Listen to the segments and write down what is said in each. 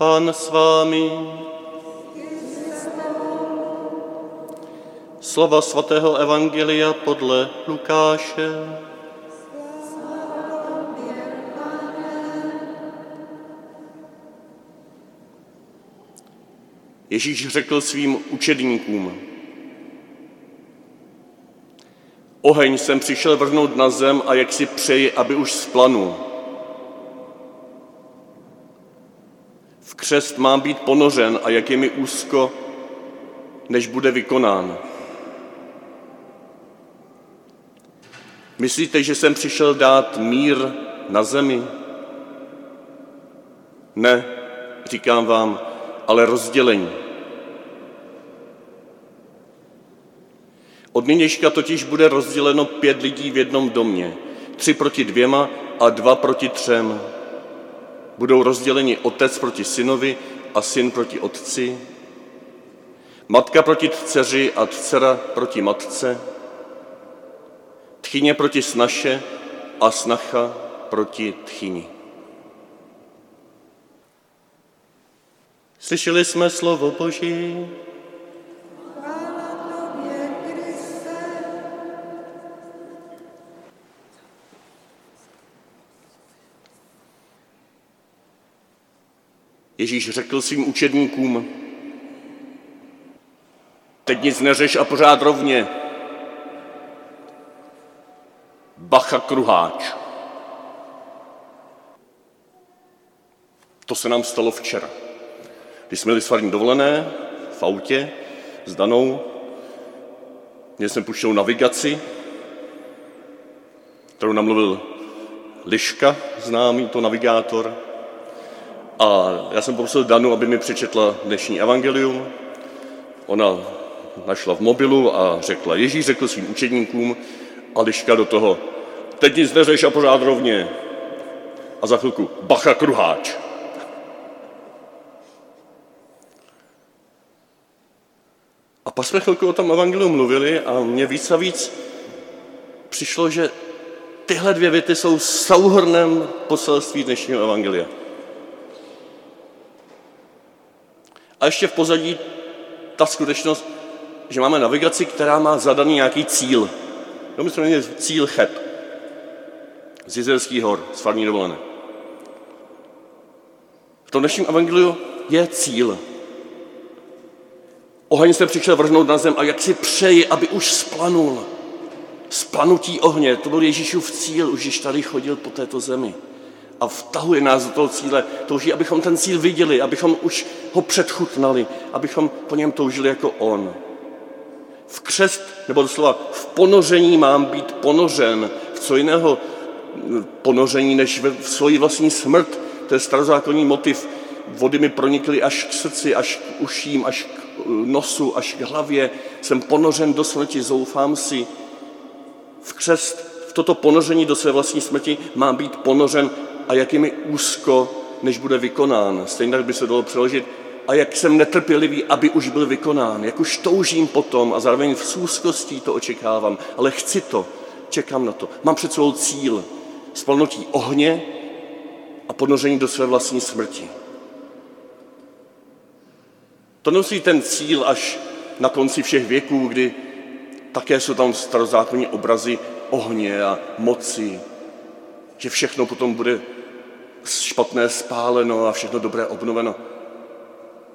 Pán s vámi. Slova svatého Evangelia podle Lukáše. Ježíš řekl svým učedníkům, Oheň jsem přišel vrhnout na zem a jak si přeji, aby už splanul. Křest mám být ponořen a jak je mi úzko, než bude vykonán. Myslíte, že jsem přišel dát mír na zemi? Ne, říkám vám, ale rozdělení. Od nynějška totiž bude rozděleno pět lidí v jednom domě, tři proti dvěma a dva proti třem. Budou rozděleni otec proti synovi a syn proti otci, matka proti dceři a dcera proti matce, tchyně proti snaše a snacha proti tchyni. Slyšeli jsme slovo Boží. Ježíš řekl svým učedníkům, teď nic neřeš a pořád rovně. Bacha kruháč. To se nám stalo včera. Když jsme měli svarní dovolené v autě s Danou, měli jsme puštěnou navigaci, kterou namluvil Liška, známý to navigátor, a já jsem poprosil Danu, aby mi přečetla dnešní evangelium. Ona našla v mobilu a řekla, Ježíš řekl svým učedníkům a Liška do toho, teď nic neřeš a pořád rovně. A za chvilku, bacha kruháč. A pak jsme chvilku o tom evangeliu mluvili a mě víc a víc přišlo, že tyhle dvě věty jsou souhrnem poselství dnešního evangelia. A ještě v pozadí ta skutečnost, že máme navigaci, která má zadaný nějaký cíl. No, my jsme cíl Cheb z Jizerských hor, z farní dovolené. V tom dnešním evangeliu je cíl. Oheň se přišel vrhnout na zem a jak si přeji, aby už splanul. Splanutí ohně, to byl Ježíšův cíl, už když tady chodil po této zemi a vtahuje nás do toho cíle. Touží, abychom ten cíl viděli, abychom už ho předchutnali, abychom po něm toužili jako on. V křest, nebo doslova v ponoření mám být ponořen. V co jiného ponoření, než v svoji vlastní smrt. To je starozákonní motiv. Vody mi pronikly až k srdci, až k uším, až k nosu, až k hlavě. Jsem ponořen do smrti, zoufám si. V křest, v toto ponoření do své vlastní smrti mám být ponořen a jak je mi úzko, než bude vykonán. Stejně tak by se dalo přeložit, a jak jsem netrpělivý, aby už byl vykonán, jak už toužím potom a zároveň v úzkostí to očekávám, ale chci to, čekám na to. Mám před svou cíl, spolnotí ohně a ponoření do své vlastní smrti. To nemusí ten cíl až na konci všech věků, kdy také jsou tam starozákonní obrazy ohně a moci, že všechno potom bude špatné spáleno a všechno dobré obnoveno.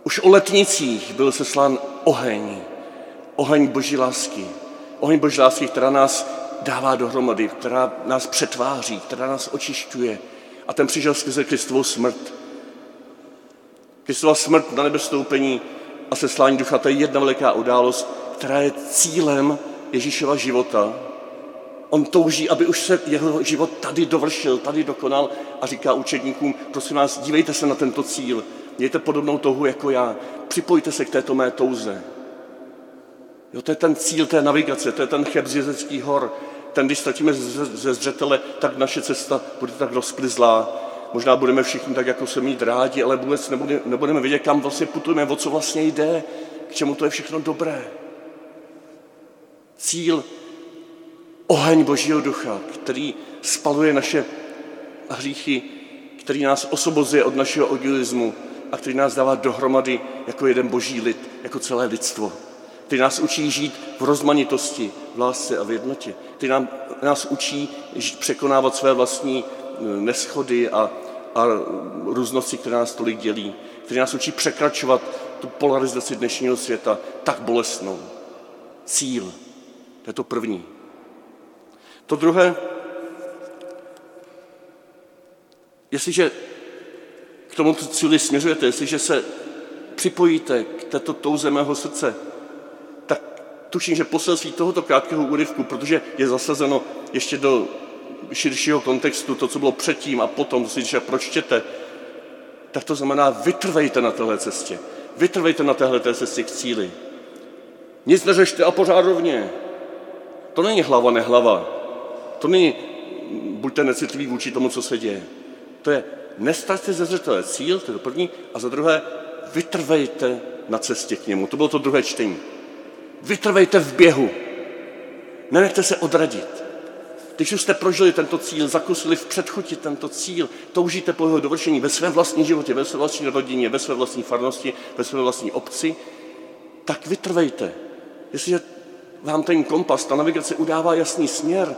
Už o letnicích byl seslán oheň, oheň boží lásky. Oheň boží lásky, která nás dává dohromady, která nás přetváří, která nás očišťuje. A ten přišel skrze Kristovou smrt. Kristova smrt na nebestoupení a seslání ducha, to je jedna veliká událost, která je cílem Ježíšova života, On touží, aby už se jeho život tady dovršil, tady dokonal a říká učedníkům, prosím vás, dívejte se na tento cíl, mějte podobnou touhu jako já, připojte se k této mé touze. Jo, to je ten cíl té navigace, to je ten cheb z hor. Ten, když ztratíme ze zřetele, tak naše cesta bude tak rozplizlá. Možná budeme všichni tak, jako se mít rádi, ale vůbec nebudeme, nebudeme vědět, kam vlastně putujeme, o co vlastně jde, k čemu to je všechno dobré. Cíl oheň Božího ducha, který spaluje naše hříchy, který nás osvobozuje od našeho egoismu, a který nás dává dohromady jako jeden boží lid, jako celé lidstvo. Který nás učí žít v rozmanitosti, v lásce a v jednotě. Který nám, nás učí překonávat své vlastní eh, neschody a, a různosti, které nás tolik dělí. Který nás učí překračovat tu polarizaci dnešního světa tak bolestnou. Cíl. To je to první. To druhé, jestliže k tomu cíli směřujete, jestliže se připojíte k této touze mého srdce, tak tuším, že poselství tohoto krátkého úryvku, protože je zasazeno ještě do širšího kontextu, to, co bylo předtím a potom, to si když pročtěte, tak to znamená, vytrvejte na téhle cestě. Vytrvejte na téhle cestě k cíli. Nic neřešte a pořádovně. To není hlava nehlava. To není buďte necitliví vůči tomu, co se děje. To je nestraťte ze zřetele cíl, to je to první, a za druhé vytrvejte na cestě k němu. To bylo to druhé čtení. Vytrvejte v běhu. Nenechte se odradit. Když už jste prožili tento cíl, zakusili v předchuti tento cíl, toužíte po jeho dovršení ve svém vlastním životě, ve své vlastní rodině, ve své vlastní farnosti, ve své vlastní obci, tak vytrvejte. Jestliže vám ten kompas, ta navigace udává jasný směr,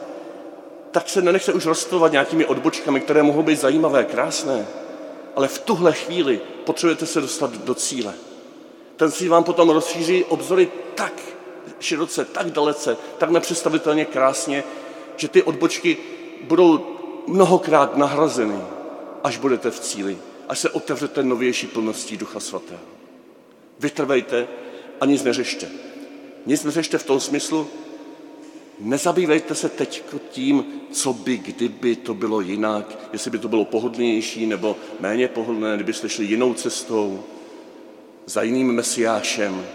tak se nenechte už rozstovat nějakými odbočkami, které mohou být zajímavé, krásné, ale v tuhle chvíli potřebujete se dostat do cíle. Ten cíl vám potom rozšíří obzory tak široce, tak dalece, tak nepředstavitelně krásně, že ty odbočky budou mnohokrát nahrazeny, až budete v cíli, až se otevřete novější plností Ducha Svatého. Vytrvejte a nic neřešte. Nic neřešte v tom smyslu, nezabývejte se teď tím, co by, kdyby to bylo jinak, jestli by to bylo pohodlnější nebo méně pohodlné, kdybyste šli jinou cestou, za jiným mesiášem.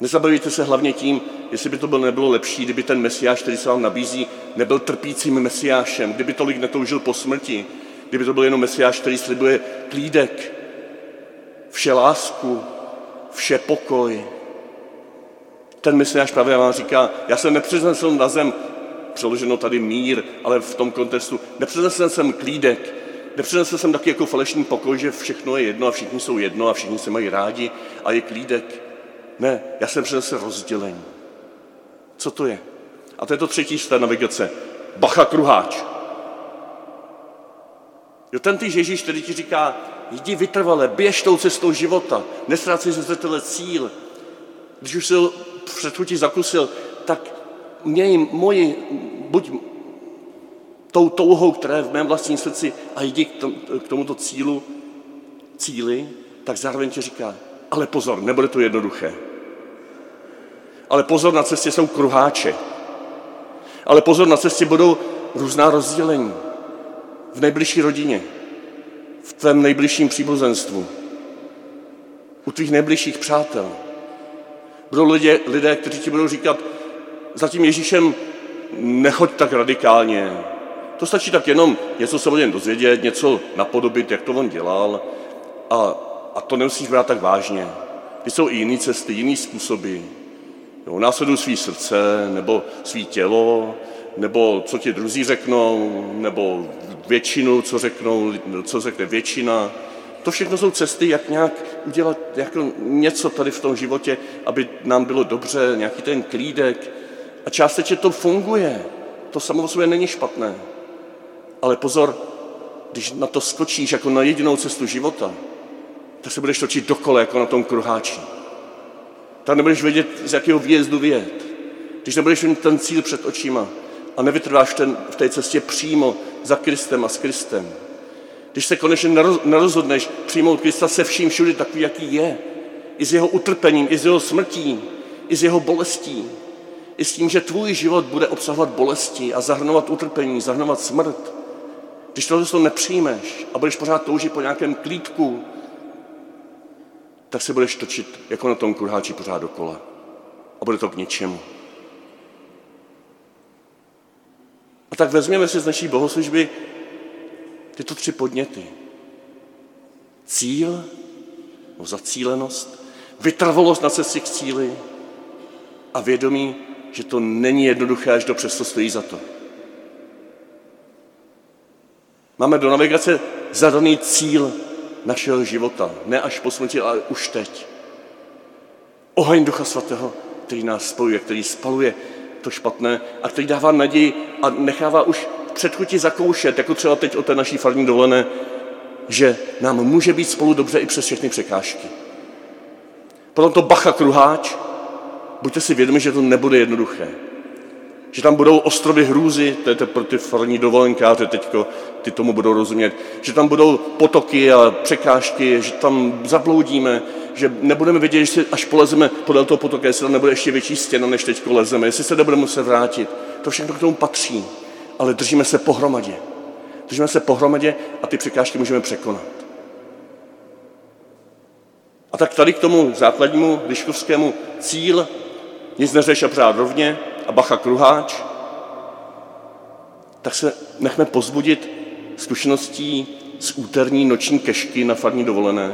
Nezabývejte se hlavně tím, jestli by to bylo, nebylo lepší, kdyby ten mesiáš, který se vám nabízí, nebyl trpícím mesiášem, kdyby tolik netoužil po smrti, kdyby to byl jenom mesiáš, který slibuje klídek, vše lásku, vše pokoj, ten mesiáš právě vám říká, já jsem nepřinesl na zem, přeloženo tady mír, ale v tom kontextu, nepřinesl jsem klídek, nepřinesl jsem taky jako falešný pokoj, že všechno je jedno a všichni jsou jedno a všichni se mají rádi a je klídek. Ne, já jsem přinesl rozdělení. Co to je? A to je to třetí z té navigace. Bacha kruháč. Jo, ten týž Ježíš, který ti říká, jdi vytrvale, běž tou cestou života, nestrácej ze zřetele cíl. Když už se v předchutí zakusil, tak měj moji, buď tou touhou, která je v mém vlastním srdci a jdi k, tom, k tomuto cílu, cíli, tak zároveň ti říká, ale pozor, nebude to jednoduché. Ale pozor, na cestě jsou kruháče. Ale pozor, na cestě budou různá rozdělení. V nejbližší rodině, v tvém nejbližším příbuzenstvu, u tvých nejbližších přátel, Budou lidé, lidé, kteří ti budou říkat, za tím Ježíšem nechoď tak radikálně. To stačí tak jenom něco se o něm dozvědět, něco napodobit, jak to on dělal a, a to nemusíš brát tak vážně. Ty jsou i jiné cesty, jiné způsoby. Jo, následují svý srdce, nebo svý tělo, nebo co ti druzí řeknou, nebo většinu, co řeknou, co řekne většina. To všechno jsou cesty, jak nějak udělat jako něco tady v tom životě, aby nám bylo dobře, nějaký ten klídek. A částečně to funguje. To samo sobě není špatné. Ale pozor, když na to skočíš jako na jedinou cestu života, tak se budeš točit dokola jako na tom kruháči. Tak nebudeš vědět, z jakého výjezdu vyjet. Když nebudeš mít ten cíl před očima a nevytrváš ten, v té cestě přímo za Kristem a s Kristem, když se konečně nerozhodneš přijmout Krista se vším všude takový, jaký je, i s jeho utrpením, i s jeho smrtí, i s jeho bolestí, i s tím, že tvůj život bude obsahovat bolesti a zahrnovat utrpení, zahrnovat smrt. Když tohle to nepřijmeš a budeš pořád toužit po nějakém klídku, tak se budeš točit jako na tom kruháči pořád dokola. A bude to k ničemu. A tak vezměme si z naší bohoslužby tyto tři podněty. Cíl, no zacílenost, vytrvalost na cestě k cíli a vědomí, že to není jednoduché, až to přesto stojí za to. Máme do navigace zadaný cíl našeho života. Ne až po smrti, ale už teď. Oheň Ducha Svatého, který nás spojuje, který spaluje to špatné a který dává naději a nechává už předchuti zakoušet, jako třeba teď o té naší farní dovolené, že nám může být spolu dobře i přes všechny překážky. Potom to bacha kruháč, buďte si vědomi, že to nebude jednoduché. Že tam budou ostrovy hrůzy, to je pro ty farní dovolenkáře teďko, ty tomu budou rozumět, že tam budou potoky a překážky, že tam zabloudíme, že nebudeme vědět, že až polezeme podél toho potoka, jestli tam nebude ještě větší stěna, než teď lezeme, jestli se nebudeme muset vrátit. To všechno k tomu patří, ale držíme se pohromadě. Držíme se pohromadě a ty překážky můžeme překonat. A tak tady k tomu základnímu liškovskému cíl nic neřeš a přát rovně a bacha kruháč, tak se nechme pozbudit zkušeností z úterní noční kešky na farní dovolené,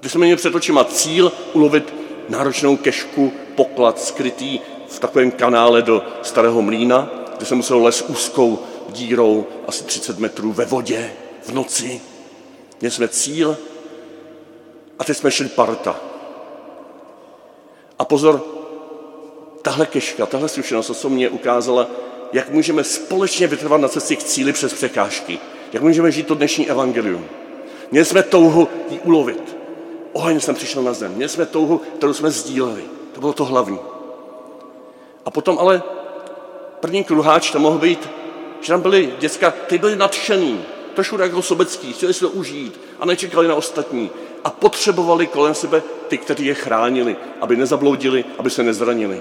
když jsme měli před očima cíl ulovit náročnou kešku, poklad skrytý v takovém kanále do starého mlína, kde se musel les úzkou dírou asi 30 metrů ve vodě v noci. Měli jsme cíl a teď jsme šli parta. A pozor, tahle keška, tahle zkušenost, co mě ukázala, jak můžeme společně vytrvat na cestě k cíli přes překážky. Jak můžeme žít to dnešní evangelium. Měli jsme touhu ji ulovit. Oheň jsem přišel na zem. Měli jsme touhu, kterou jsme sdíleli. To bylo to hlavní. A potom ale první kruháč to mohl být, že tam byli děcka, ty byli nadšený, trošku jako sobecký, chtěli si to užít a nečekali na ostatní. A potřebovali kolem sebe ty, kteří je chránili, aby nezabloudili, aby se nezranili.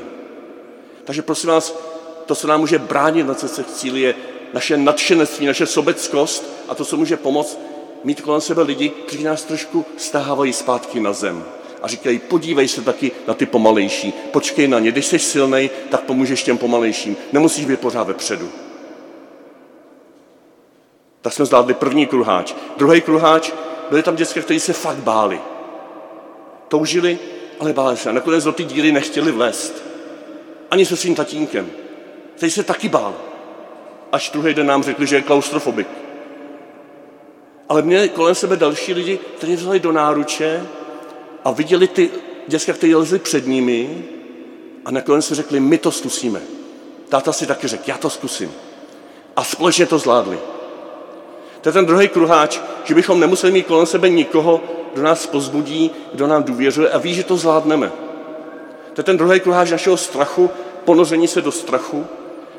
Takže prosím vás, to, co nám může bránit na cestě k cíli, je naše nadšenectví, naše sobeckost a to, co může pomoct, mít kolem sebe lidi, kteří nás trošku stávají zpátky na zem. A říkají, podívej se taky na ty pomalejší, počkej na ně, když jsi silný, tak pomůžeš těm pomalejším, nemusíš být pořád vepředu. Tak jsme zvládli první kruháč. Druhý kruháč, byli tam děcka, kteří se fakt báli. Toužili, ale báli se. A nakonec do ty díry nechtěli vlézt. Ani se svým tatínkem. Který se taky bál. Až druhý den nám řekli, že je klaustrofobik. Ale měli kolem sebe další lidi, kteří vzali do náruče a viděli ty děcka, kteří lezli před nimi a nakonec si řekli, my to zkusíme. Táta si taky řekl, já to zkusím. A společně to zvládli. To je ten druhý kruháč, že bychom nemuseli mít kolem sebe nikoho, kdo nás pozbudí, kdo nám důvěřuje a ví, že to zvládneme. To je ten druhý kruháč našeho strachu, ponoření se do strachu,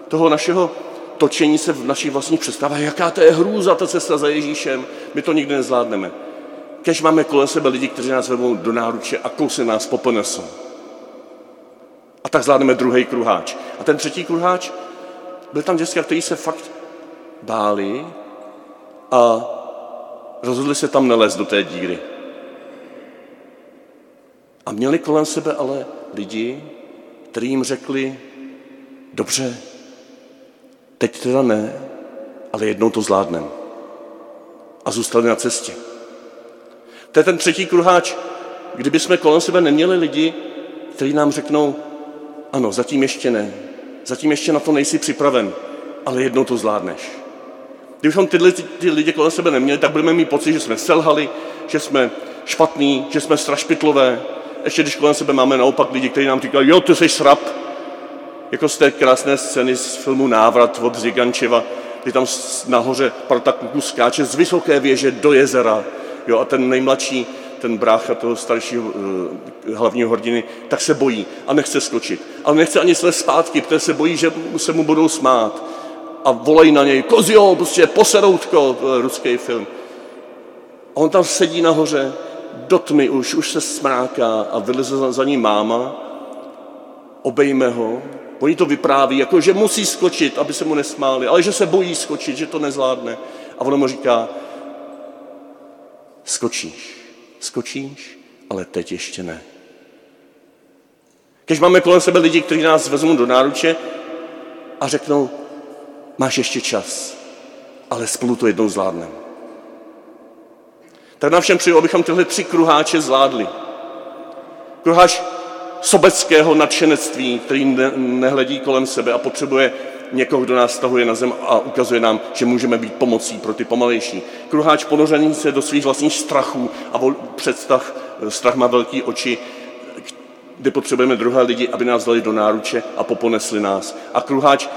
toho našeho točení se v našich vlastních představách, jaká to je hrůza, ta cesta za Ježíšem, my to nikdy nezvládneme. Kež máme kolem sebe lidi, kteří nás vezmou do náruče a kousy nás poponesou. A tak zvládneme druhý kruháč. A ten třetí kruháč, byl tam děcka, kteří se fakt báli a rozhodli se tam nelézt do té díry. A měli kolem sebe ale lidi, kteří jim řekli, dobře, Teď teda ne, ale jednou to zvládneme. A zůstali na cestě. To je ten třetí kruháč. Kdyby jsme kolem sebe neměli lidi, kteří nám řeknou, ano, zatím ještě ne, zatím ještě na to nejsi připraven, ale jednou to zvládneš. Kdybychom tyhle ty lidi kolem sebe neměli, tak budeme mít pocit, že jsme selhali, že jsme špatní, že jsme strašpitlové. Ještě když kolem sebe máme naopak lidi, kteří nám říkají, jo, ty jsi srab, jako z té krásné scény z filmu Návrat od Zigančeva, kdy tam nahoře parta kluků skáče z vysoké věže do jezera. Jo, a ten nejmladší, ten brácha toho staršího uh, hlavního hrdiny, tak se bojí a nechce skočit. Ale nechce ani své zpátky, protože se bojí, že se mu budou smát. A volají na něj, kozio, prostě poseroutko, ruský film. A on tam sedí nahoře, do tmy už, už se smráká a vyleze za, za ním máma, obejme ho Oni to vypráví, jako že musí skočit, aby se mu nesmáli, ale že se bojí skočit, že to nezvládne. A ono mu říká, skočíš, skočíš, ale teď ještě ne. Když máme kolem sebe lidi, kteří nás vezmou do náruče a řeknou, máš ještě čas, ale spolu to jednou zvládneme. Tak nám všem přeju, abychom tyhle tři kruháče zvládli. Kruháč sobeckého nadšenectví, který ne, nehledí kolem sebe a potřebuje někoho, kdo nás stahuje na zem a ukazuje nám, že můžeme být pomocí pro ty pomalejší. Kruháč ponořený se do svých vlastních strachů a představ, strach má velký oči, kde potřebujeme druhé lidi, aby nás dali do náruče a poponesli nás. A kruháč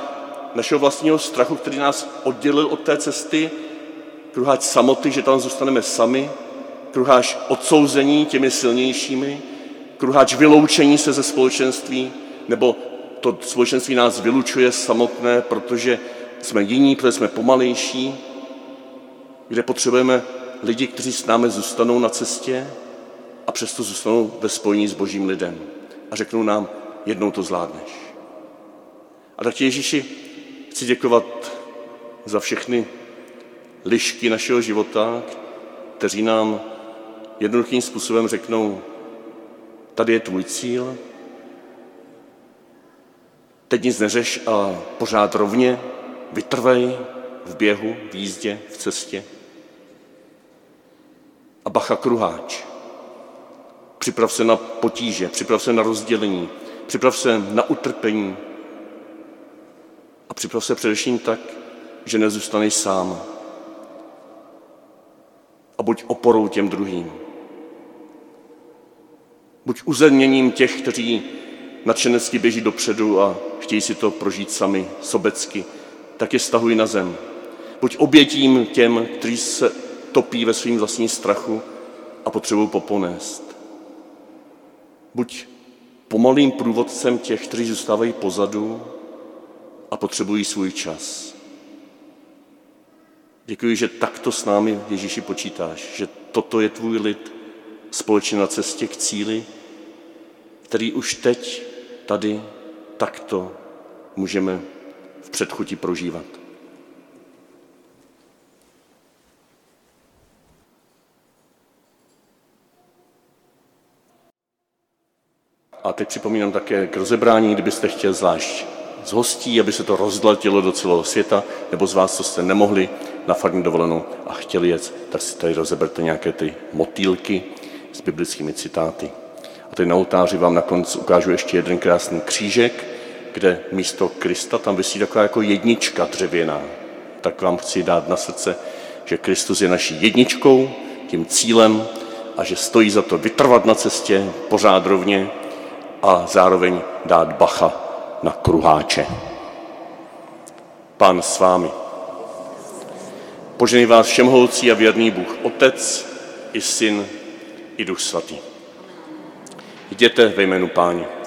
našeho vlastního strachu, který nás oddělil od té cesty, kruháč samoty, že tam zůstaneme sami, kruháč odsouzení těmi silnějšími, kruháč vyloučení se ze společenství, nebo to společenství nás vylučuje samotné, protože jsme jiní, protože jsme pomalejší, kde potřebujeme lidi, kteří s námi zůstanou na cestě a přesto zůstanou ve spojení s božím lidem a řeknou nám, jednou to zvládneš. A tak Ježíši chci děkovat za všechny lišky našeho života, kteří nám jednoduchým způsobem řeknou, tady je tvůj cíl, teď nic neřeš a pořád rovně, vytrvej v běhu, v jízdě, v cestě. A bacha kruháč. Připrav se na potíže, připrav se na rozdělení, připrav se na utrpení a připrav se především tak, že nezůstaneš sám. A buď oporou těm druhým. Buď uzemněním těch, kteří nadšenecky běží dopředu a chtějí si to prožít sami sobecky, tak je stahují na zem. Buď obětím těm, kteří se topí ve svým vlastním strachu a potřebují poponést. Buď pomalým průvodcem těch, kteří zůstávají pozadu a potřebují svůj čas. Děkuji, že takto s námi, Ježíši, počítáš, že toto je tvůj lid společně na cestě k cíli, který už teď, tady, takto můžeme v předchutí prožívat. A teď připomínám také k rozebrání, kdybyste chtěl zvlášť z hostí, aby se to rozdletilo do celého světa, nebo z vás, co jste nemohli na farní dovolenou a chtěli jet, tak si tady rozeberte nějaké ty motýlky s biblickými citáty. A tady na oltáři vám nakonec ukážu ještě jeden krásný křížek, kde místo Krista tam vysí taková jako jednička dřevěná. Tak vám chci dát na srdce, že Kristus je naší jedničkou, tím cílem a že stojí za to vytrvat na cestě pořád rovně a zároveň dát bacha na kruháče. Pán s vámi. Požený vás všemholcí a věrný Bůh, Otec i Syn i Duch Svatý. Jděte ve jménu Páně.